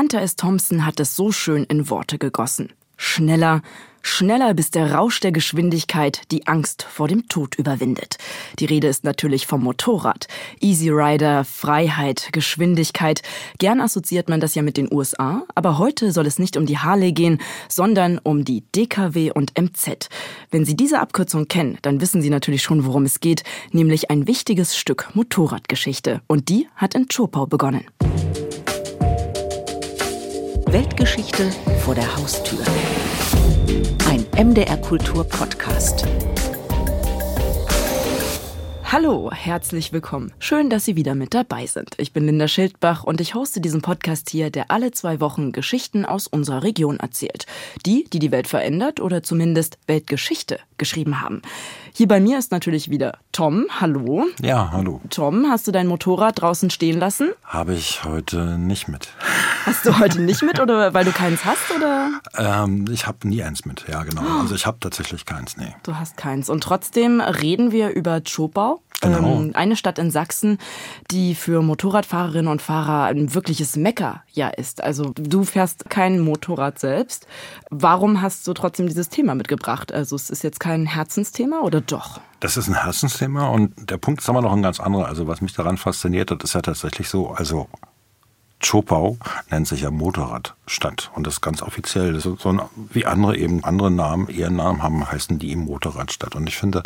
Hunter S. Thompson hat es so schön in Worte gegossen. Schneller, schneller, bis der Rausch der Geschwindigkeit die Angst vor dem Tod überwindet. Die Rede ist natürlich vom Motorrad. Easy Rider, Freiheit, Geschwindigkeit. Gern assoziiert man das ja mit den USA, aber heute soll es nicht um die Harley gehen, sondern um die DKW und MZ. Wenn Sie diese Abkürzung kennen, dann wissen Sie natürlich schon, worum es geht, nämlich ein wichtiges Stück Motorradgeschichte. Und die hat in Chopau begonnen. Weltgeschichte vor der Haustür. Ein MDR Kultur Podcast. Hallo, herzlich willkommen. Schön, dass Sie wieder mit dabei sind. Ich bin Linda Schildbach und ich hoste diesen Podcast hier, der alle zwei Wochen Geschichten aus unserer Region erzählt. Die, die die Welt verändert oder zumindest Weltgeschichte geschrieben haben. Hier bei mir ist natürlich wieder Tom. Hallo. Ja, hallo. Tom, hast du dein Motorrad draußen stehen lassen? Habe ich heute nicht mit. Hast du heute nicht mit oder weil du keins hast oder? Ähm, ich habe nie eins mit, ja genau. Also ich habe tatsächlich keins, nee. Du hast keins. Und trotzdem reden wir über Zschopau. Genau. Ähm, eine Stadt in Sachsen, die für Motorradfahrerinnen und Fahrer ein wirkliches Mecker ja ist. Also du fährst kein Motorrad selbst. Warum hast du trotzdem dieses Thema mitgebracht? Also es ist jetzt kein Herzensthema oder doch? Das ist ein Herzensthema und der Punkt ist aber noch ein ganz anderer. Also was mich daran fasziniert hat, ist ja tatsächlich so, also Chopau nennt sich ja Motorradstadt und das ist ganz offiziell. Das ist so ein, wie andere eben andere Namen, eher Namen haben, heißen die eben Motorradstadt. Und ich finde,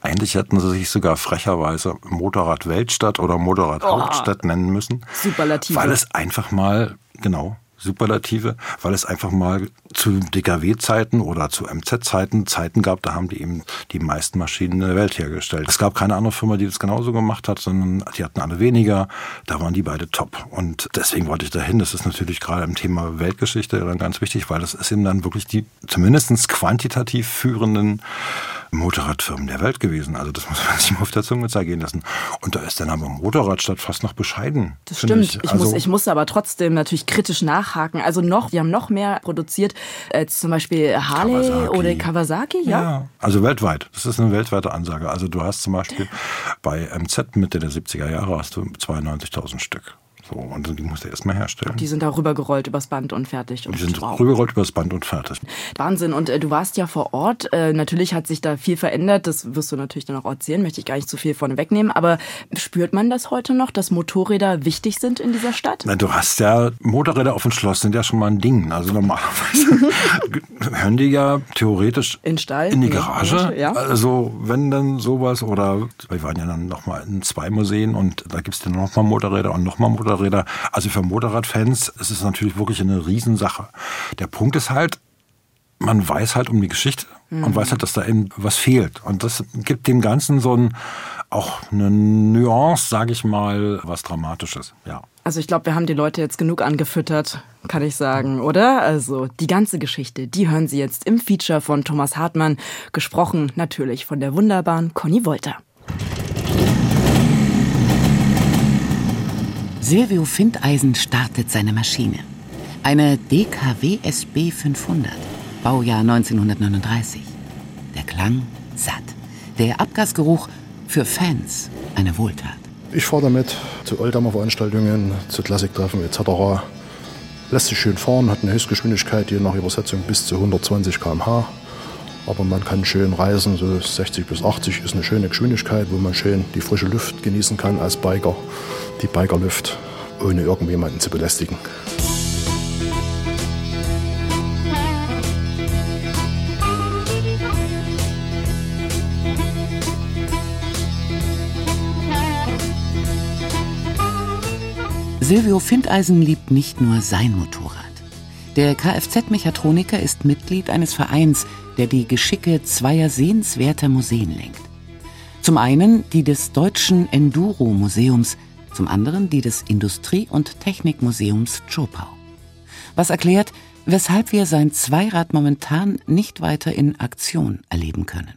eigentlich hätten sie sich sogar frecherweise Motorradweltstadt oder Motorradhauptstadt oh, nennen müssen. Superlative. Weil es einfach mal, genau, Superlative, weil es einfach mal zu DKW-Zeiten oder zu MZ-Zeiten Zeiten gab, da haben die eben die meisten Maschinen der Welt hergestellt. Es gab keine andere Firma, die das genauso gemacht hat, sondern die hatten alle weniger. Da waren die beide top. Und deswegen wollte ich dahin. Das ist natürlich gerade im Thema Weltgeschichte dann ganz wichtig, weil das ist eben dann wirklich die zumindest quantitativ führenden Motorradfirmen der Welt gewesen. Also das muss man sich mal auf der Zunge zergehen lassen. Und da ist dann aber Motorradstadt fast noch bescheiden. Das stimmt. Ich, ich, also muss, ich muss aber trotzdem natürlich kritisch nachhaken. Also noch, die haben noch mehr produziert als zum Beispiel Harley Kawasaki. oder Kawasaki, ja? ja? Also weltweit. Das ist eine weltweite Ansage. Also du hast zum Beispiel bei MZ Mitte der 70er Jahre hast du 92.000 Stück. So, und die musst du erstmal herstellen. Die sind da rübergerollt übers Band und fertig. Und die sind wow. rübergerollt übers Band und fertig. Wahnsinn. Und äh, du warst ja vor Ort. Äh, natürlich hat sich da viel verändert. Das wirst du natürlich dann auch erzählen. Möchte ich gar nicht zu viel vorne wegnehmen. Aber spürt man das heute noch, dass Motorräder wichtig sind in dieser Stadt? Na, du hast ja Motorräder auf dem Schloss sind ja schon mal ein Ding. Also normalerweise hören die ja theoretisch in Stall, in die Garage. Ja. Also wenn dann sowas oder wir waren ja dann noch mal in zwei Museen und da gibt's dann noch mal Motorräder und noch mal Motorräder. Also für Motorradfans ist es natürlich wirklich eine Riesensache. Der Punkt ist halt, man weiß halt um die Geschichte mhm. und weiß halt, dass da eben was fehlt. Und das gibt dem Ganzen so ein, auch eine Nuance, sage ich mal, was Dramatisches. Ja. Also ich glaube, wir haben die Leute jetzt genug angefüttert, kann ich sagen, oder? Also die ganze Geschichte, die hören Sie jetzt im Feature von Thomas Hartmann, gesprochen natürlich von der wunderbaren Conny Wolter. Silvio Findeisen startet seine Maschine. Eine DKW SB 500, Baujahr 1939. Der Klang satt. Der Abgasgeruch für Fans eine Wohltat. Ich fahre damit zu Oldtimer-Veranstaltungen, zu Klassiktreffen etc. Lässt sich schön fahren, hat eine Höchstgeschwindigkeit je nach Übersetzung bis zu 120 km/h. Aber man kann schön reisen, so 60 bis 80 ist eine schöne Geschwindigkeit, wo man schön die frische Luft genießen kann als Biker. Die Bikerluft, ohne irgendjemanden zu belästigen. Silvio Findeisen liebt nicht nur sein Motorrad. Der Kfz-Mechatroniker ist Mitglied eines Vereins, der die Geschicke zweier sehenswerter Museen lenkt. Zum einen die des Deutschen Enduro-Museums, zum anderen die des Industrie- und Technikmuseums Chopau. Was erklärt, weshalb wir sein Zweirad momentan nicht weiter in Aktion erleben können.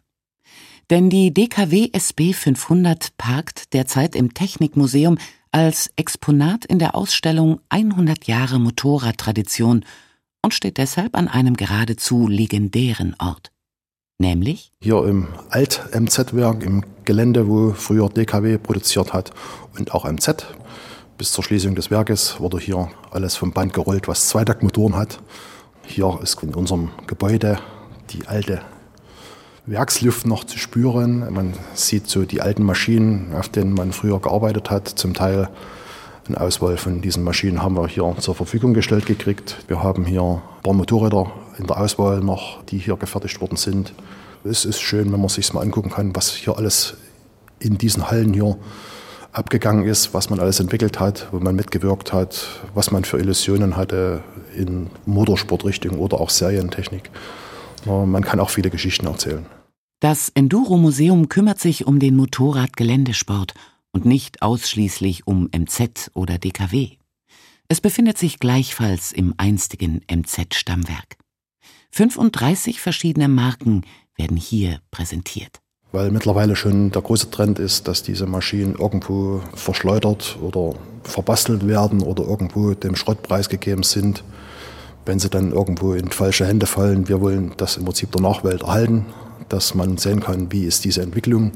Denn die DKW SB 500 parkt derzeit im Technikmuseum als Exponat in der Ausstellung 100 Jahre Motorradtradition und steht deshalb an einem geradezu legendären Ort. Nämlich? Hier im Alt-MZ-Werk, im Gelände, wo früher DKW produziert hat und auch MZ. Bis zur Schließung des Werkes wurde hier alles vom Band gerollt, was Zweitaktmotoren hat. Hier ist in unserem Gebäude die alte Werksluft noch zu spüren. Man sieht so die alten Maschinen, auf denen man früher gearbeitet hat. Zum Teil eine Auswahl von diesen Maschinen haben wir hier zur Verfügung gestellt gekriegt. Wir haben hier ein paar Motorräder in der Auswahl noch, die hier gefertigt worden sind. Es ist schön, wenn man sich mal angucken kann, was hier alles in diesen Hallen hier abgegangen ist, was man alles entwickelt hat, wo man mitgewirkt hat, was man für Illusionen hatte in Motorsportrichtung oder auch Serientechnik. Man kann auch viele Geschichten erzählen. Das Enduro-Museum kümmert sich um den Motorradgeländesport und nicht ausschließlich um MZ oder DKW. Es befindet sich gleichfalls im einstigen MZ-Stammwerk. 35 verschiedene Marken werden hier präsentiert. Weil mittlerweile schon der große Trend ist, dass diese Maschinen irgendwo verschleudert oder verbastelt werden oder irgendwo dem Schrott preisgegeben sind, wenn sie dann irgendwo in falsche Hände fallen. Wir wollen das im Prinzip der Nachwelt erhalten dass man sehen kann, wie ist diese Entwicklung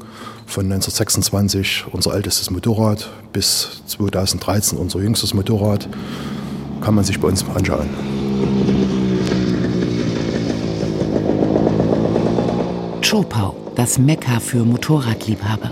von 1926, unser ältestes Motorrad, bis 2013 unser jüngstes Motorrad, kann man sich bei uns anschauen. Chopau, das Mekka für Motorradliebhaber.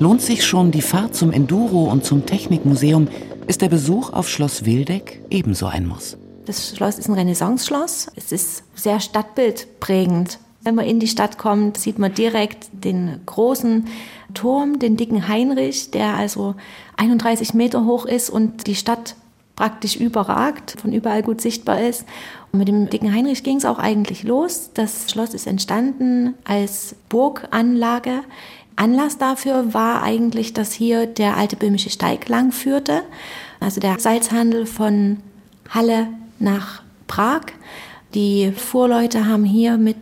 Lohnt sich schon die Fahrt zum Enduro und zum Technikmuseum, ist der Besuch auf Schloss Wildeck ebenso ein Muss. Das Schloss ist ein Renaissance-Schloss. Es ist sehr stadtbildprägend. Wenn man in die Stadt kommt, sieht man direkt den großen Turm, den dicken Heinrich, der also 31 Meter hoch ist und die Stadt praktisch überragt, von überall gut sichtbar ist. Mit dem dicken Heinrich ging es auch eigentlich los. Das Schloss ist entstanden als Burganlage. Anlass dafür war eigentlich, dass hier der alte böhmische Steig lang führte, also der Salzhandel von Halle nach Prag. Die Fuhrleute haben hier mit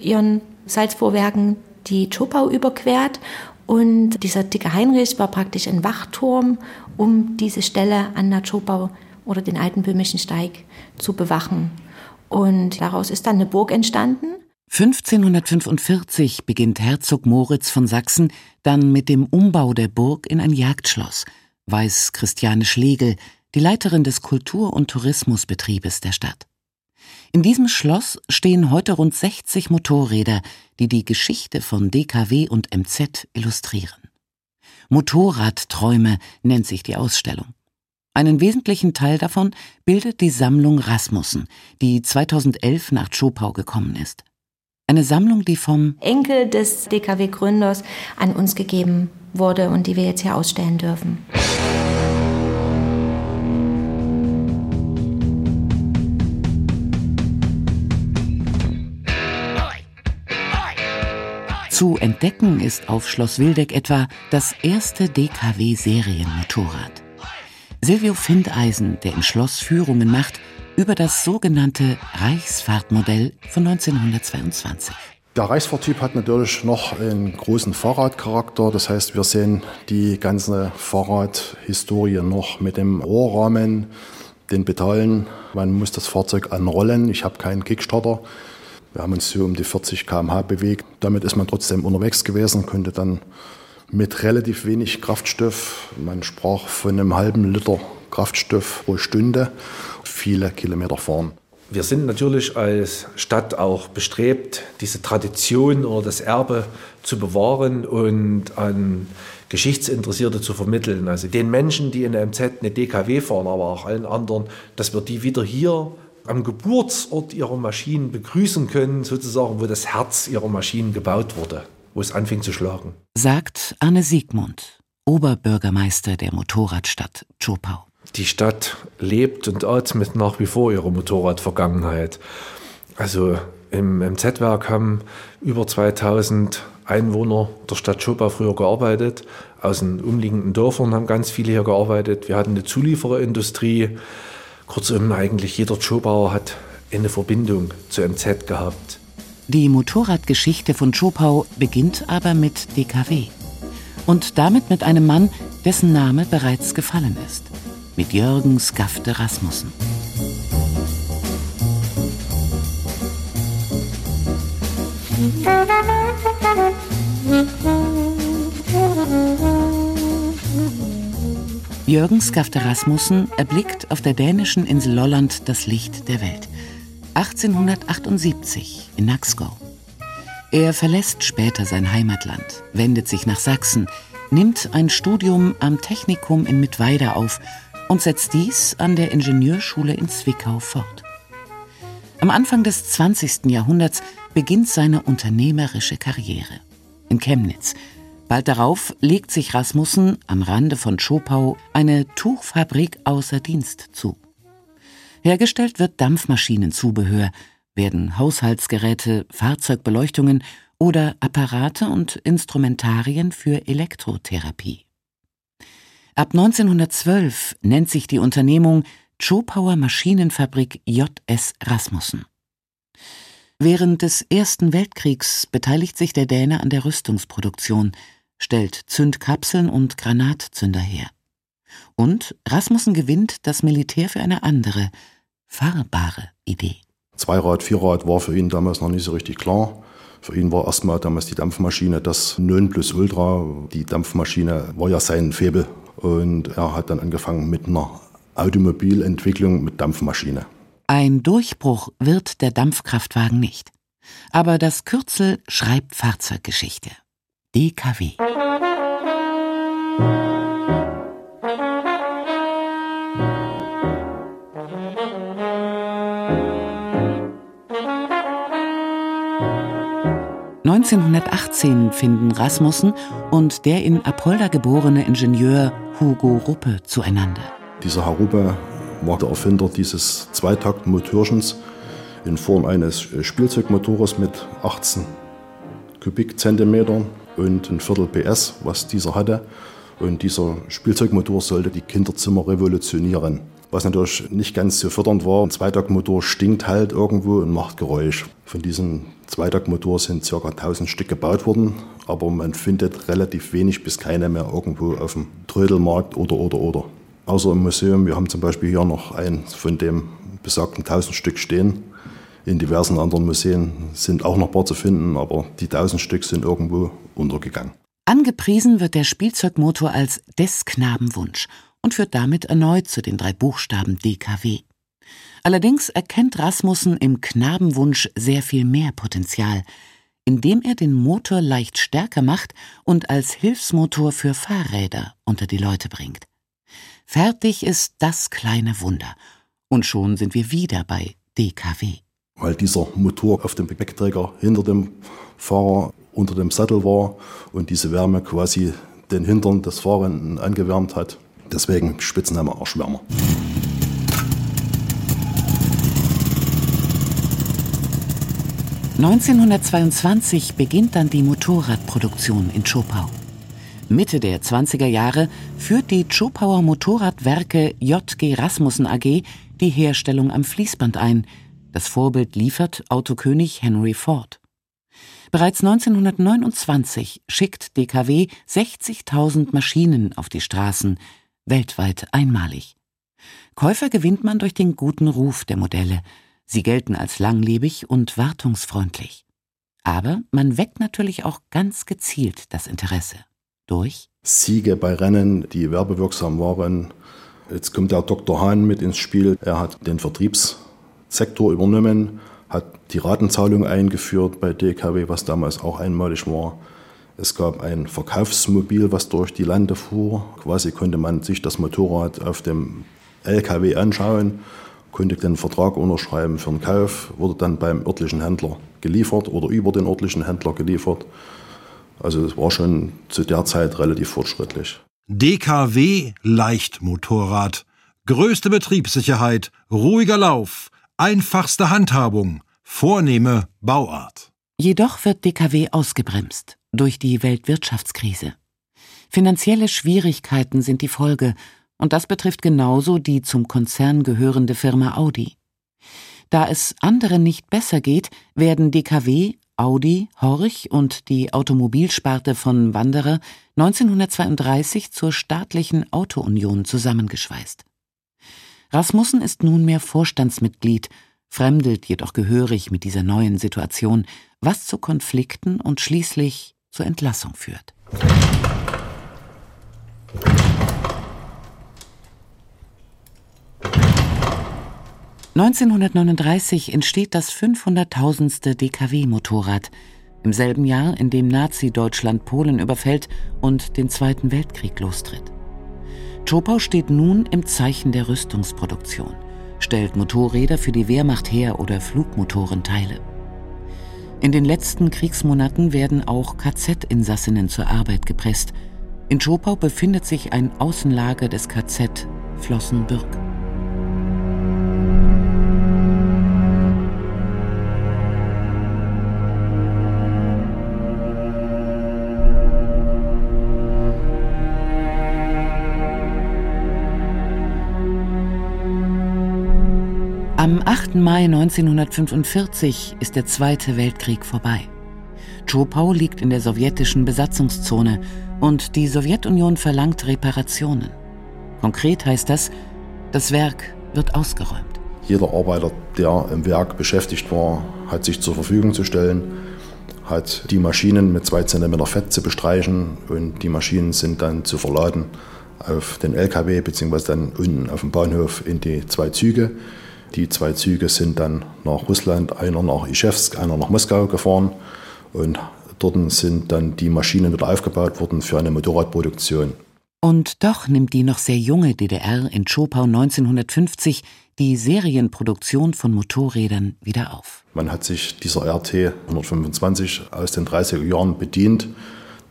ihren Salzvorwerken die Chopau überquert und dieser dicke Heinrich war praktisch ein Wachturm, um diese Stelle an der Chopau oder den alten böhmischen Steig zu bewachen. Und daraus ist dann eine Burg entstanden. 1545 beginnt Herzog Moritz von Sachsen dann mit dem Umbau der Burg in ein Jagdschloss, weiß Christiane Schlegel, die Leiterin des Kultur- und Tourismusbetriebes der Stadt. In diesem Schloss stehen heute rund 60 Motorräder, die die Geschichte von DKW und MZ illustrieren. Motorradträume nennt sich die Ausstellung. Einen wesentlichen Teil davon bildet die Sammlung Rasmussen, die 2011 nach Schopau gekommen ist. Eine Sammlung, die vom Enkel des DKW-Gründers an uns gegeben wurde und die wir jetzt hier ausstellen dürfen. Zu entdecken ist auf Schloss Wildeck etwa das erste DKW-Serienmotorrad. Silvio Findeisen, der im Schloss Führungen macht, über das sogenannte Reichsfahrtmodell von 1922. Der Reichsfahrtyp hat natürlich noch einen großen Fahrradcharakter. Das heißt, wir sehen die ganze Fahrradhistorie noch mit dem Rohrrahmen, den Pedalen. Man muss das Fahrzeug anrollen. Ich habe keinen Kickstarter. Wir haben uns so um die 40 km/h bewegt. Damit ist man trotzdem unterwegs gewesen, konnte dann mit relativ wenig Kraftstoff, man sprach von einem halben Liter Kraftstoff pro Stunde, viele Kilometer fahren. Wir sind natürlich als Stadt auch bestrebt, diese Tradition oder das Erbe zu bewahren und an Geschichtsinteressierte zu vermitteln. Also den Menschen, die in der MZ eine DKW fahren, aber auch allen anderen, dass wir die wieder hier am Geburtsort ihrer Maschinen begrüßen können, sozusagen, wo das Herz ihrer Maschinen gebaut wurde, wo es anfing zu schlagen. Sagt Anne Siegmund, Oberbürgermeister der Motorradstadt Chopau. Die Stadt lebt und atmet nach wie vor ihre Motorradvergangenheit. Also im MZ-Werk haben über 2000 Einwohner der Stadt Chopau früher gearbeitet. Aus den umliegenden Dörfern haben ganz viele hier gearbeitet. Wir hatten eine Zuliefererindustrie. Kurzum, eigentlich jeder Chopauer hat eine Verbindung zu MZ gehabt. Die Motorradgeschichte von Chopau beginnt aber mit DKW. Und damit mit einem Mann, dessen Name bereits gefallen ist. Mit Jürgen Skafte Rasmussen. Jürgen Skafte Rasmussen erblickt auf der dänischen Insel Lolland das Licht der Welt. 1878 in Naxgau. Er verlässt später sein Heimatland, wendet sich nach Sachsen, nimmt ein Studium am Technikum in Mittweida auf und setzt dies an der Ingenieurschule in Zwickau fort. Am Anfang des 20. Jahrhunderts beginnt seine unternehmerische Karriere. In Chemnitz. Bald darauf legt sich Rasmussen am Rande von Schopau eine Tuchfabrik außer Dienst zu. Hergestellt wird Dampfmaschinenzubehör, werden Haushaltsgeräte, Fahrzeugbeleuchtungen oder Apparate und Instrumentarien für Elektrotherapie. Ab 1912 nennt sich die Unternehmung Schopauer Maschinenfabrik JS Rasmussen. Während des Ersten Weltkriegs beteiligt sich der Däne an der Rüstungsproduktion, stellt Zündkapseln und Granatzünder her. Und Rasmussen gewinnt das Militär für eine andere, fahrbare Idee. Zweirad, Vierrad war für ihn damals noch nicht so richtig klar. Für ihn war erstmal damals die Dampfmaschine das Nonplusultra. Die Dampfmaschine war ja sein Febel. Und er hat dann angefangen mit einer Automobilentwicklung mit Dampfmaschine. Ein Durchbruch wird der Dampfkraftwagen nicht. Aber das Kürzel schreibt Fahrzeuggeschichte. DKW. 1918 finden Rasmussen und der in Apolda geborene Ingenieur Hugo Ruppe zueinander. Dieser Herr Ruppe war der Erfinder dieses Zweitaktmotorchens in Form eines Spielzeugmotors mit 18 Kubikzentimetern und ein Viertel PS, was dieser hatte. Und dieser Spielzeugmotor sollte die Kinderzimmer revolutionieren was natürlich nicht ganz so fördernd war. Ein Zweitaktmotor stinkt halt irgendwo und macht Geräusch. Von diesem Zweitaktmotor sind ca. 1000 Stück gebaut worden, aber man findet relativ wenig bis keine mehr irgendwo auf dem Trödelmarkt oder oder oder. Außer im Museum, wir haben zum Beispiel hier noch eins von dem besagten 1000 Stück stehen. In diversen anderen Museen sind auch noch ein paar zu finden, aber die 1000 Stück sind irgendwo untergegangen. Angepriesen wird der Spielzeugmotor als des Knaben Wunsch und führt damit erneut zu den drei Buchstaben DKW. Allerdings erkennt Rasmussen im Knabenwunsch sehr viel mehr Potenzial, indem er den Motor leicht stärker macht und als Hilfsmotor für Fahrräder unter die Leute bringt. Fertig ist das kleine Wunder. Und schon sind wir wieder bei DKW. Weil dieser Motor auf dem Gepäckträger hinter dem Fahrer unter dem Sattel war und diese Wärme quasi den Hintern des Fahrenden angewärmt hat. Deswegen Spitzname Arschwärmer. (1922) beginnt dann die Motorradproduktion in Schopau. Mitte der 20er Jahre führt die Schopauer Motorradwerke JG Rasmussen AG die Herstellung am Fließband ein. Das Vorbild liefert Autokönig Henry Ford. Bereits 1929 schickt DKW 60.000 Maschinen auf die Straßen, weltweit einmalig. Käufer gewinnt man durch den guten Ruf der Modelle. Sie gelten als langlebig und wartungsfreundlich. Aber man weckt natürlich auch ganz gezielt das Interesse. Durch Siege bei Rennen, die werbewirksam waren. Jetzt kommt der Dr. Hahn mit ins Spiel. Er hat den Vertriebssektor übernommen, hat die Ratenzahlung eingeführt bei DKW, was damals auch einmalig war. Es gab ein Verkaufsmobil, was durch die Lande fuhr. Quasi konnte man sich das Motorrad auf dem LKW anschauen, konnte den Vertrag unterschreiben für den Kauf, wurde dann beim örtlichen Händler geliefert oder über den örtlichen Händler geliefert. Also es war schon zu der Zeit relativ fortschrittlich. DKW Leichtmotorrad. Größte Betriebssicherheit, ruhiger Lauf, einfachste Handhabung, vornehme Bauart. Jedoch wird DKW ausgebremst durch die Weltwirtschaftskrise. Finanzielle Schwierigkeiten sind die Folge, und das betrifft genauso die zum Konzern gehörende Firma Audi. Da es anderen nicht besser geht, werden DKW, Audi, Horch und die Automobilsparte von Wanderer 1932 zur staatlichen Autounion zusammengeschweißt. Rasmussen ist nunmehr Vorstandsmitglied, fremdelt jedoch gehörig mit dieser neuen Situation, was zu Konflikten und schließlich zur Entlassung führt. ...1939 entsteht das 500.000. DKW-Motorrad, im selben Jahr, in dem Nazi-Deutschland Polen überfällt und den Zweiten Weltkrieg lostritt. Zschopau steht nun im Zeichen der Rüstungsproduktion, stellt Motorräder für die Wehrmacht her oder Flugmotorenteile. In den letzten Kriegsmonaten werden auch KZ-Insassinnen zur Arbeit gepresst. In Zschopau befindet sich ein Außenlager des KZ Flossenbürg. Am 8. Mai 1945 ist der Zweite Weltkrieg vorbei. Zschopau liegt in der sowjetischen Besatzungszone und die Sowjetunion verlangt Reparationen. Konkret heißt das, das Werk wird ausgeräumt. Jeder Arbeiter, der im Werk beschäftigt war, hat sich zur Verfügung zu stellen, hat die Maschinen mit zwei Zentimeter Fett zu bestreichen und die Maschinen sind dann zu verladen auf den LKW beziehungsweise dann unten auf dem Bahnhof in die zwei Züge. Die zwei Züge sind dann nach Russland, einer nach Ischewsk, einer nach Moskau gefahren und dort sind dann die Maschinen wieder aufgebaut worden für eine Motorradproduktion. Und doch nimmt die noch sehr junge DDR in Schopau 1950 die Serienproduktion von Motorrädern wieder auf. Man hat sich dieser RT 125 aus den 30er Jahren bedient,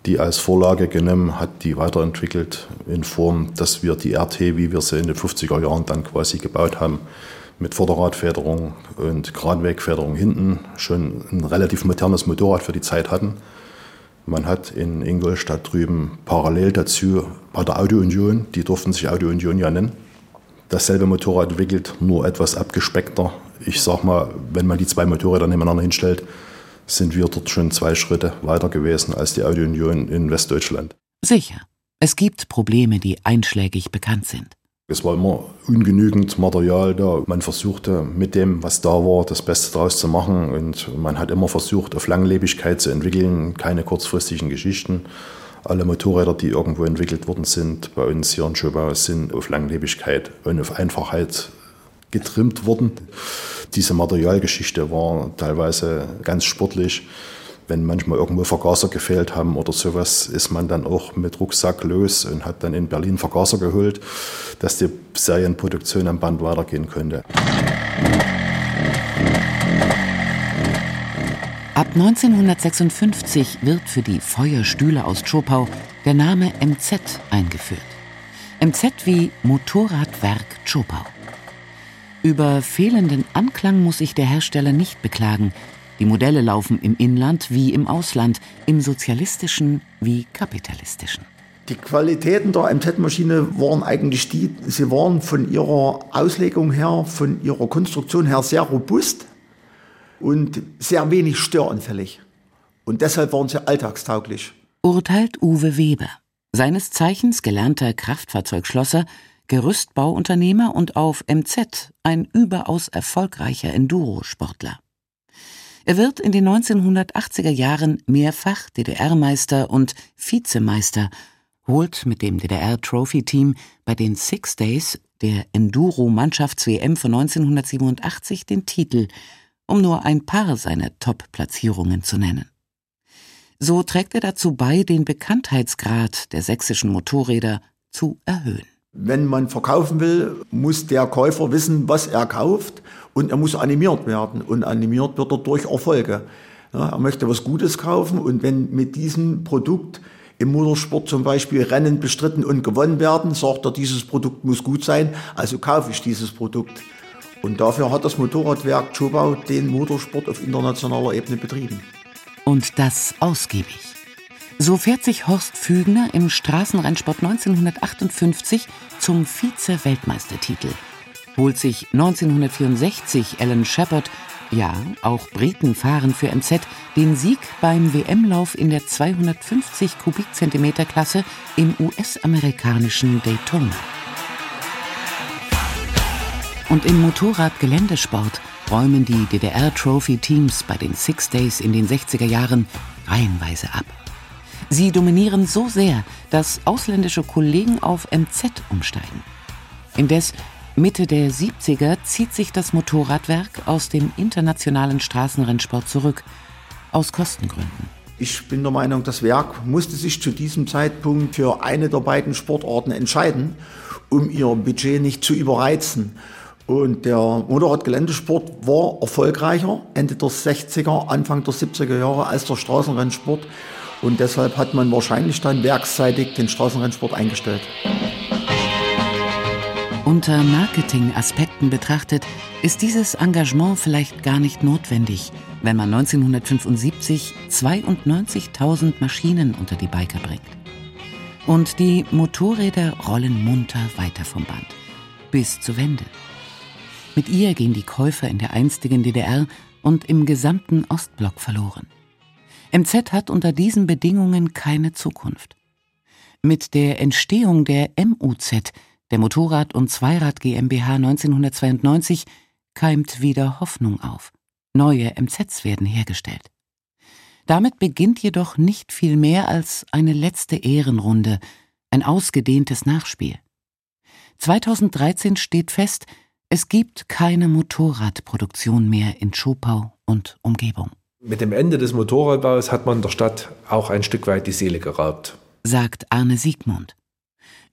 die als Vorlage genommen, hat die weiterentwickelt in Form, dass wir die RT, wie wir sie in den 50er Jahren dann quasi gebaut haben, mit Vorderradfederung und Geradwegfederung hinten schon ein relativ modernes Motorrad für die Zeit hatten. Man hat in Ingolstadt drüben parallel dazu bei der Audio Union, die durften sich Audio Union ja nennen, dasselbe Motorrad entwickelt, nur etwas abgespeckter. Ich sag mal, wenn man die zwei Motorräder nebeneinander hinstellt, sind wir dort schon zwei Schritte weiter gewesen als die Audio Union in Westdeutschland. Sicher. Es gibt Probleme, die einschlägig bekannt sind. Es war immer ungenügend Material da. Man versuchte mit dem, was da war, das Beste daraus zu machen. Und man hat immer versucht, auf Langlebigkeit zu entwickeln, keine kurzfristigen Geschichten. Alle Motorräder, die irgendwo entwickelt worden sind, bei uns hier in Schobau, sind auf Langlebigkeit und auf Einfachheit getrimmt worden. Diese Materialgeschichte war teilweise ganz sportlich wenn manchmal irgendwo Vergaser gefehlt haben oder sowas, ist man dann auch mit Rucksack los und hat dann in Berlin Vergaser geholt, dass die Serienproduktion am Band weitergehen könnte. Ab 1956 wird für die Feuerstühle aus Schopau der Name MZ eingeführt. MZ wie Motorradwerk Schopau. Über fehlenden Anklang muss sich der Hersteller nicht beklagen, die Modelle laufen im Inland wie im Ausland, im sozialistischen wie kapitalistischen. Die Qualitäten der MZ-Maschine waren eigentlich die, sie waren von ihrer Auslegung her, von ihrer Konstruktion her sehr robust und sehr wenig störanfällig. Und deshalb waren sie alltagstauglich. Urteilt Uwe Weber, seines Zeichens gelernter Kraftfahrzeugschlosser, Gerüstbauunternehmer und auf MZ ein überaus erfolgreicher Endurosportler. Er wird in den 1980er Jahren mehrfach DDR-Meister und Vizemeister, holt mit dem DDR-Trophy-Team bei den Six Days der Enduro-Mannschafts-WM von 1987 den Titel, um nur ein paar seiner Top-Platzierungen zu nennen. So trägt er dazu bei, den Bekanntheitsgrad der sächsischen Motorräder zu erhöhen. Wenn man verkaufen will, muss der Käufer wissen, was er kauft und er muss animiert werden. Und animiert wird er durch Erfolge. Ja, er möchte was Gutes kaufen und wenn mit diesem Produkt im Motorsport zum Beispiel Rennen bestritten und gewonnen werden, sagt er, dieses Produkt muss gut sein, also kaufe ich dieses Produkt. Und dafür hat das Motorradwerk Schobau den Motorsport auf internationaler Ebene betrieben. Und das ausgiebig. So fährt sich Horst Fügner im Straßenrennsport 1958 zum Vize-Weltmeistertitel holt sich 1964 Alan Shepard, ja, auch Briten fahren für MZ, den Sieg beim WM-Lauf in der 250 Kubikzentimeter-Klasse im US-amerikanischen Daytona. Und im Motorrad-Geländesport räumen die DDR-Trophy-Teams bei den Six Days in den 60er Jahren reihenweise ab. Sie dominieren so sehr, dass ausländische Kollegen auf MZ umsteigen. Indes Mitte der 70er zieht sich das Motorradwerk aus dem internationalen Straßenrennsport zurück, aus Kostengründen. Ich bin der Meinung, das Werk musste sich zu diesem Zeitpunkt für eine der beiden Sportarten entscheiden, um ihr Budget nicht zu überreizen. Und der Motorradgeländesport war erfolgreicher Ende der 60er, Anfang der 70er Jahre als der Straßenrennsport. Und deshalb hat man wahrscheinlich dann werksseitig den Straßenrennsport eingestellt. Unter Marketingaspekten betrachtet ist dieses Engagement vielleicht gar nicht notwendig, wenn man 1975 92.000 Maschinen unter die Biker bringt. Und die Motorräder rollen munter weiter vom Band. Bis zur Wende. Mit ihr gehen die Käufer in der einstigen DDR und im gesamten Ostblock verloren. MZ hat unter diesen Bedingungen keine Zukunft. Mit der Entstehung der MUZ, der Motorrad- und Zweirad GmbH 1992, keimt wieder Hoffnung auf. Neue MZs werden hergestellt. Damit beginnt jedoch nicht viel mehr als eine letzte Ehrenrunde, ein ausgedehntes Nachspiel. 2013 steht fest, es gibt keine Motorradproduktion mehr in Schopau und Umgebung. Mit dem Ende des Motorradbaus hat man der Stadt auch ein Stück weit die Seele geraubt, sagt Arne Siegmund.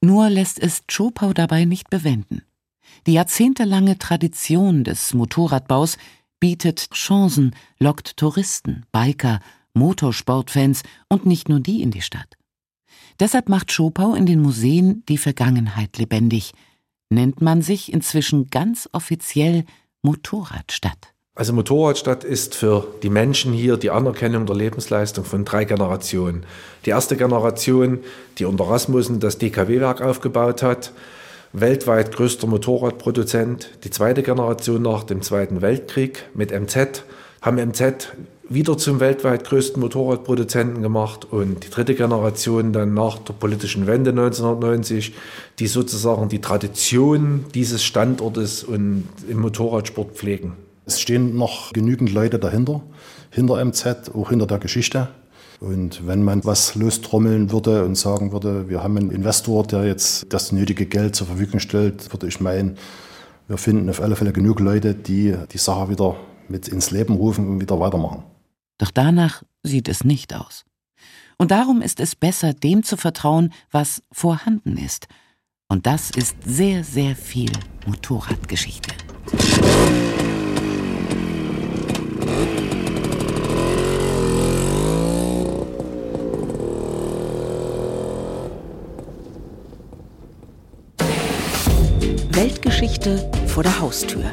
Nur lässt es Schopau dabei nicht bewenden. Die jahrzehntelange Tradition des Motorradbaus bietet Chancen, lockt Touristen, Biker, Motorsportfans und nicht nur die in die Stadt. Deshalb macht Schopau in den Museen die Vergangenheit lebendig, nennt man sich inzwischen ganz offiziell Motorradstadt. Also Motorradstadt ist für die Menschen hier die Anerkennung der Lebensleistung von drei Generationen. Die erste Generation, die unter Rasmussen das DKW-Werk aufgebaut hat, weltweit größter Motorradproduzent. Die zweite Generation nach dem Zweiten Weltkrieg mit MZ haben MZ wieder zum weltweit größten Motorradproduzenten gemacht und die dritte Generation dann nach der politischen Wende 1990, die sozusagen die Tradition dieses Standortes und im Motorradsport pflegen. Es stehen noch genügend Leute dahinter, hinter MZ, auch hinter der Geschichte. Und wenn man was lostrommeln würde und sagen würde, wir haben einen Investor, der jetzt das nötige Geld zur Verfügung stellt, würde ich meinen, wir finden auf alle Fälle genug Leute, die die Sache wieder mit ins Leben rufen und wieder weitermachen. Doch danach sieht es nicht aus. Und darum ist es besser, dem zu vertrauen, was vorhanden ist. Und das ist sehr, sehr viel Motorradgeschichte. Weltgeschichte vor der Haustür.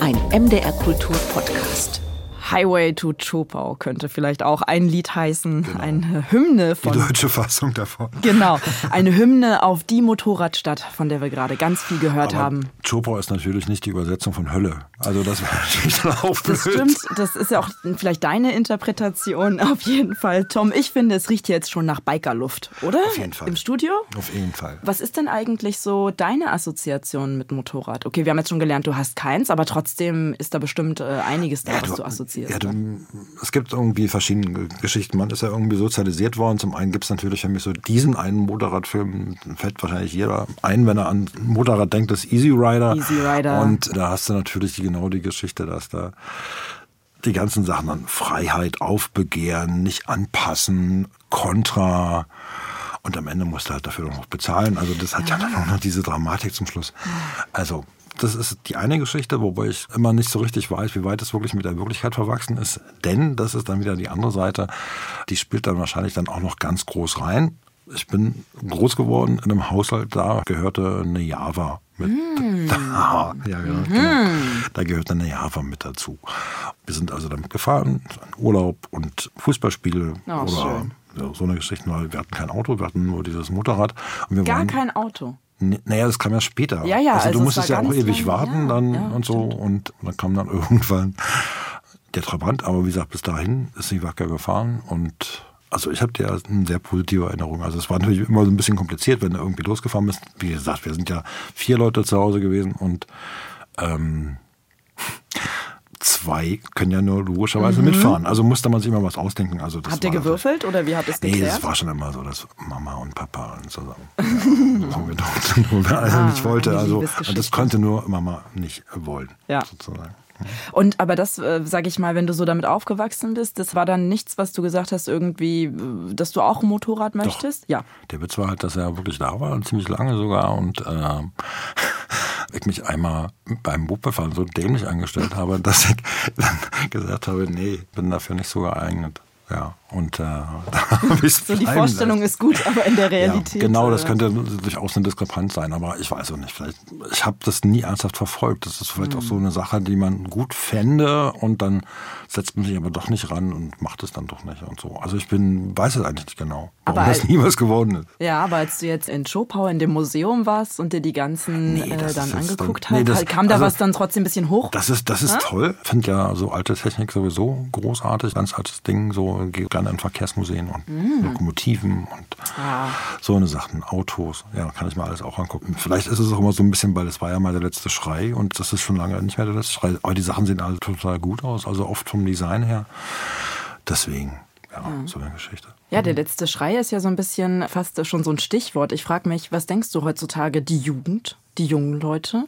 Ein MDR Kultur Podcast. Highway to Chopau könnte vielleicht auch ein Lied heißen, genau. eine Hymne von. Die deutsche Fassung davon. Genau, eine Hymne auf die Motorradstadt, von der wir gerade ganz viel gehört Aber haben. Chopau ist natürlich nicht die Übersetzung von Hölle. Also das wäre natürlich dann auch blöd. Das stimmt, das ist ja auch vielleicht deine Interpretation auf jeden Fall. Tom, ich finde, es riecht jetzt schon nach Bikerluft, oder? Auf jeden Fall. Im Studio? Auf jeden Fall. Was ist denn eigentlich so deine Assoziation mit Motorrad? Okay, wir haben jetzt schon gelernt, du hast keins, aber trotzdem ist da bestimmt äh, einiges da, ja, was du, du assoziierst ja, du, es gibt irgendwie verschiedene Geschichten. Man ist ja irgendwie sozialisiert worden. Zum einen gibt es natürlich für mich so diesen einen Motorradfilm, fällt wahrscheinlich jeder ein, wenn er an Motorrad denkt, das Easy Rider. Easy Rider. Und da hast du natürlich genau die Geschichte, dass da die ganzen Sachen an Freiheit, Aufbegehren, nicht anpassen, Kontra. Und am Ende musst du halt dafür noch bezahlen. Also das hat ja, ja dann auch noch diese Dramatik zum Schluss. Also das ist die eine Geschichte, wobei ich immer nicht so richtig weiß, wie weit es wirklich mit der Wirklichkeit verwachsen ist. Denn, das ist dann wieder die andere Seite, die spielt dann wahrscheinlich dann auch noch ganz groß rein. Ich bin groß geworden in einem Haushalt, da gehörte eine Java mit. Mm. Da, ja, genau, mm. genau. Da gehört eine Java mit dazu. Wir sind also damit gefahren, Urlaub und Fußballspiele oh, oder ja, so eine Geschichte. Wir hatten kein Auto, wir hatten nur dieses Motorrad. Gar kein Auto? Naja, das kam ja später. Ja, ja, also, also du musstest ja auch ewig warten ja, dann ja, und so. Stimmt. Und dann kam dann irgendwann der Trabant. Aber wie gesagt, bis dahin ist sie wacker gefahren. Und also ich habe dir eine sehr positive Erinnerung. Also es war natürlich immer so ein bisschen kompliziert, wenn du irgendwie losgefahren bist. Wie gesagt, wir sind ja vier Leute zu Hause gewesen und ähm, zwei können ja nur logischerweise mitfahren. Also musste man sich immer was ausdenken. Also Habt ihr gewürfelt oder wie habt ihr es Nee, geklärt? das war schon immer so, dass Mama und Papa zusammen. Ja, haben wir doch, nur wer also nicht wollte. Also und das konnte nur Mama nicht wollen. Ja. Sozusagen. Und aber das, äh, sage ich mal, wenn du so damit aufgewachsen bist, das war dann nichts, was du gesagt hast, irgendwie, äh, dass du auch ein Motorrad möchtest? Ja. Der Witz war halt, dass er wirklich da war, ziemlich lange sogar. Und äh, ich mich einmal beim Mopedfahren so dämlich angestellt habe, dass ich dann gesagt habe, nee, bin dafür nicht so geeignet. Ja, und äh, da So die Vorstellung ist gut, aber in der Realität. Ja, genau, das äh, könnte durchaus eine Diskrepanz sein, aber ich weiß auch nicht. Vielleicht, ich habe das nie ernsthaft verfolgt. Das ist vielleicht auch so Mhm. eine Sache, die man gut fände und dann setzt man sich aber doch nicht ran und macht es dann doch nicht und so. Also ich bin, weiß es eigentlich nicht genau, warum Aber das nie was geworden ist. Ja, aber als du jetzt in Schopau in dem Museum warst und dir die ganzen Nee, äh, dann angeguckt dann- nee, hast, kam da also- was dann trotzdem ein bisschen hoch? Das ist, das ist toll. Ich finde ja so alte Technik sowieso großartig. Ganz altes Ding, so gehe gerne in Verkehrsmuseen und Mhm. Lokomotiven und Ah. so eine Sachen, Autos. Ja, kann ich mir alles auch angucken. Vielleicht ist es auch immer so ein bisschen, weil es war ja mal der letzte Schrei und das ist schon lange nicht mehr der letzte Schrei. Aber die Sachen sehen alle total gut aus, also oft vom Design her. Deswegen, ja, so eine Geschichte. Ja, der letzte Schrei ist ja so ein bisschen fast schon so ein Stichwort. Ich frage mich, was denkst du heutzutage, die Jugend, die jungen Leute?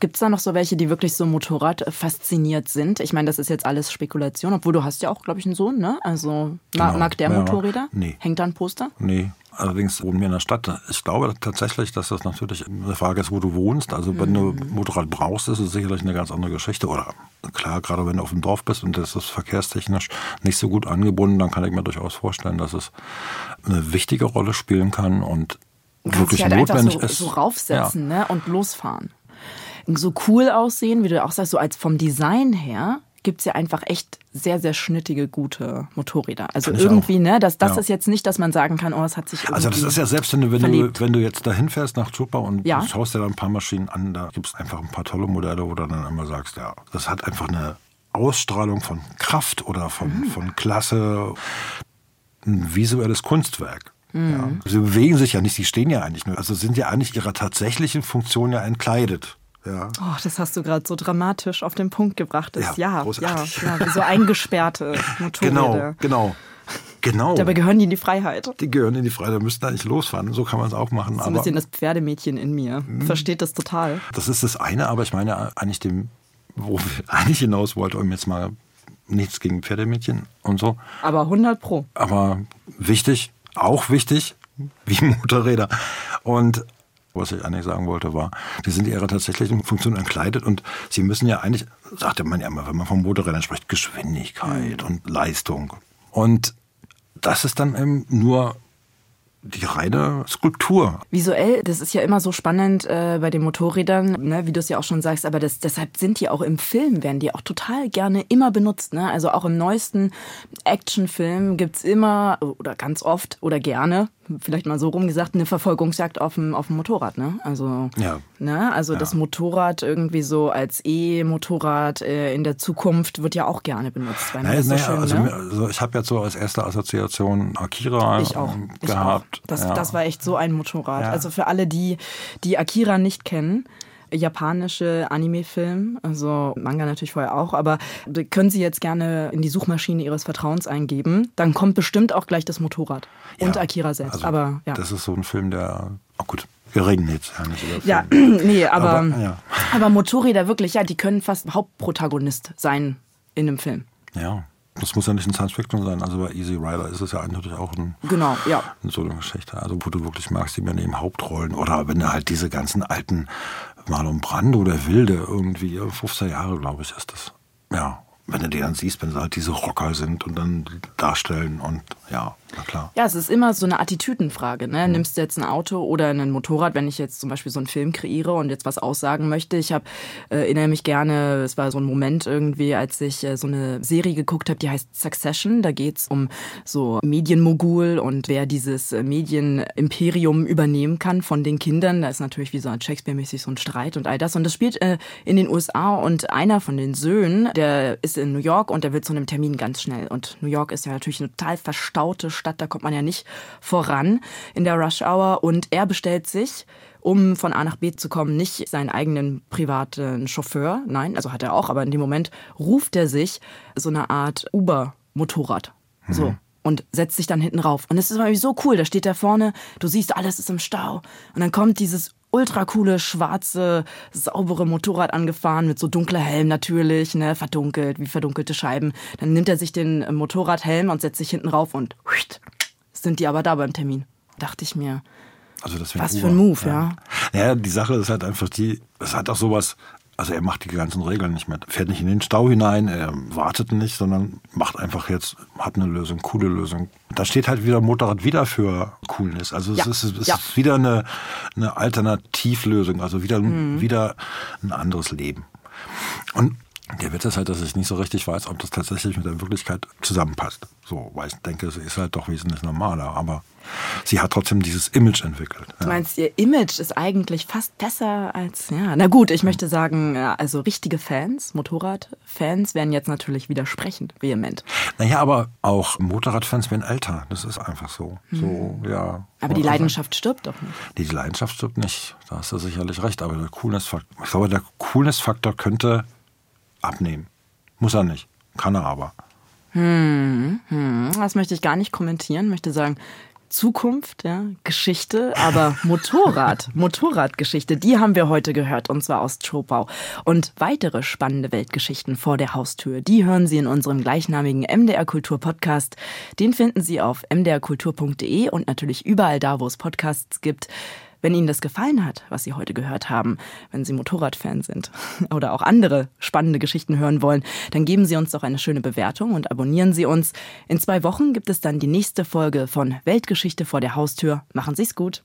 Gibt es da noch so welche, die wirklich so Motorrad fasziniert sind? Ich meine, das ist jetzt alles Spekulation, obwohl du hast ja auch, glaube ich, einen Sohn, ne? Also ma Genau, mag der ja. Motorräder? Nee. Hängt da ein Poster? Nee, allerdings wohnen wir in der Stadt. Ich glaube tatsächlich, dass das natürlich eine Frage ist, wo du wohnst. Also wenn du ein Motorrad brauchst, ist es sicherlich eine ganz andere Geschichte. Oder klar, gerade wenn du auf dem Dorf bist und das ist verkehrstechnisch nicht so gut angebunden, dann kann ich mir durchaus vorstellen, dass es eine wichtige Rolle spielen kann und Du wirklich halt einfach notwendig so, ist. so raufsetzen ne? und losfahren. So cool aussehen, wie du auch sagst, so als vom Design her gibt es ja einfach echt sehr, sehr schnittige, gute Motorräder. Also irgendwie, auch. ne, das, das Ja. ist jetzt nicht, dass man sagen kann, oh, es hat sich Also das ist ja selbst, wenn du, wenn du, wenn du jetzt dahin fährst nach Chupa und Ja. du schaust dir da ein paar Maschinen an, da gibt es einfach ein paar tolle Modelle, wo du dann immer sagst, ja, das hat einfach eine Ausstrahlung von Kraft oder von, Mhm. von Klasse, ein visuelles Kunstwerk. Mhm. Ja. Sie bewegen sich ja nicht, sie stehen ja eigentlich nur, also sind ja eigentlich ihrer tatsächlichen Funktion ja entkleidet. Ja. Oh, das hast du gerade so dramatisch auf den Punkt gebracht. Das, Ja, ja, ja, ja, so eingesperrte Genau, Motorräder. genau. Genau. Dabei gehören die in die Freiheit. die gehören in die Freiheit, da müssten eigentlich losfahren. So kann man es auch machen. So ein aber Mhm. bisschen das Pferdemädchen in mir. Versteht das total. Das ist das eine, aber ich meine eigentlich dem, wo wir eigentlich hinaus wollten, um jetzt mal nichts gegen Pferdemädchen und so. Aber 100 pro. Aber wichtig, auch wichtig, wie Motorräder. Und was ich eigentlich sagen wollte, war, die sind ihrer tatsächlichen Funktion entkleidet und sie müssen ja eigentlich, sagte man ja immer, wenn man von Motorrädern spricht, Geschwindigkeit und Leistung. Und das ist dann eben nur die reine Skulptur. Visuell, das ist ja immer so spannend äh, bei den Motorrädern, ne, wie du es ja auch schon sagst, aber das, deshalb sind die auch im Film, werden die auch total gerne immer benutzt. Ne? Also auch im neuesten Actionfilm gibt's immer oder ganz oft oder gerne, vielleicht mal so rumgesagt, eine Verfolgungsjagd auf dem, auf dem Motorrad. Ne? Also, Ja. ne? also das Motorrad irgendwie so als E-Motorrad äh, in der Zukunft wird ja auch gerne benutzt. Weil Naja, das so naja, schön, also, ne? also ich habe jetzt so als erste Assoziation Akira Ich auch. ähm, Ich gehabt. Das, ja. das war echt so ein Motorrad. Ja. Also für alle, die, die Akira nicht kennen, japanische Anime-Film, also Manga natürlich vorher auch, aber können Sie jetzt gerne in die Suchmaschine Ihres Vertrauens eingeben. Dann kommt bestimmt auch gleich das Motorrad und Ja, Akira selbst. also aber ja. Das ist so ein Film, der. Oh gut, wir reden jetzt ja nicht über Ja, nee, aber, Aber, aber, ja. Motorräder wirklich, ja, die können fast Hauptprotagonist sein in einem Film. Ja. Das muss ja nicht ein Science-Fiction sein. Also bei Easy Rider ist es ja eindeutig auch ein, Genau, ja. so eine Geschichte. Also wo du wirklich magst, die mir neben Hauptrollen. Oder wenn du halt diese ganzen alten Marlon Brando oder Wilde irgendwie, 50er Jahre, glaube ich, ist das. Ja. Wenn du die dann siehst, wenn sie halt diese Rocker sind und dann darstellen und ja, na klar. Ja, es ist immer so eine Attitüdenfrage. Ne? Nimmst du jetzt ein Auto oder ein Motorrad, wenn ich jetzt zum Beispiel so einen Film kreiere und jetzt was aussagen möchte. Ich habe äh, erinnere mich gerne, es war so ein Moment irgendwie, als ich äh, so eine Serie geguckt habe, die heißt Succession. Da geht's um so Medienmogul und wer dieses äh, Medienimperium übernehmen kann von den Kindern. Da ist natürlich wie so ein Shakespeare-mäßig so ein Streit und all das. Und das spielt äh, in den USA und einer von den Söhnen, der ist in New York und der will zu einem Termin ganz schnell. Und New York ist ja natürlich eine total verstaute Stadt, da kommt man ja nicht voran in der Rush Hour. Und er bestellt sich um von A nach B zu kommen, nicht seinen eigenen privaten Chauffeur, nein, also hat er auch, aber in dem Moment ruft er sich so eine Art Uber-Motorrad. So. Mhm. Und setzt sich dann hinten rauf. Und es ist irgendwie so cool. Da steht da vorne, du siehst, alles ist im Stau. Und dann kommt dieses ultra coole, schwarze, saubere Motorrad angefahren mit so dunkler Helm natürlich, ne, verdunkelt, wie verdunkelte Scheiben. Dann nimmt er sich den äh, Motorradhelm und setzt sich hinten rauf und huiht, sind die aber da beim Termin. Dachte ich mir, Also deswegen Was für ein Move, ja. Ja, die Sache ist halt einfach die, es hat auch sowas, also er macht die ganzen Regeln nicht mehr. Fährt nicht in den Stau hinein, er wartet nicht, sondern macht einfach jetzt, hat eine Lösung, coole Lösung. Da steht halt wieder Motorrad wieder für Coolness. Also es Ja, ist, es ja. ist wieder eine, eine Alternativlösung, also wieder, Mhm. wieder ein anderes Leben. Und der Witz ist halt, dass ich nicht so richtig weiß, ob das tatsächlich mit der Wirklichkeit zusammenpasst. So, weil ich denke, sie ist halt doch wesentlich normaler. Aber sie hat trotzdem dieses Image entwickelt. Du meinst, ihr Image ist eigentlich fast besser als, ja. Na gut, ich möchte sagen, ja, also richtige Fans, Motorradfans werden jetzt natürlich widersprechen, vehement. Naja, aber auch Motorradfans werden älter. Das ist einfach so. So, ja. Mhm. Aber die Leidenschaft stirbt doch nicht. Die Leidenschaft stirbt nicht. Da hast du sicherlich recht. Aber der Coolness-Faktor, ich glaube, der Coolness-Faktor könnte abnehmen. Muss er nicht. Kann er aber. Das möchte ich gar nicht kommentieren, möchte sagen, Zukunft, ja, Geschichte, aber Motorrad, Motorradgeschichte, die haben wir heute gehört und zwar aus Zschopau. Und weitere spannende Weltgeschichten vor der Haustür, die hören Sie in unserem gleichnamigen MDR Kultur Podcast. Den finden Sie auf mdrkultur.de und natürlich überall da, wo es Podcasts gibt. Wenn Ihnen das gefallen hat, was Sie heute gehört haben, wenn Sie Motorradfan sind oder auch andere spannende Geschichten hören wollen, dann geben Sie uns doch eine schöne Bewertung und abonnieren Sie uns. In zwei Wochen gibt es dann die nächste Folge von Weltgeschichte vor der Haustür. Machen Sie es gut.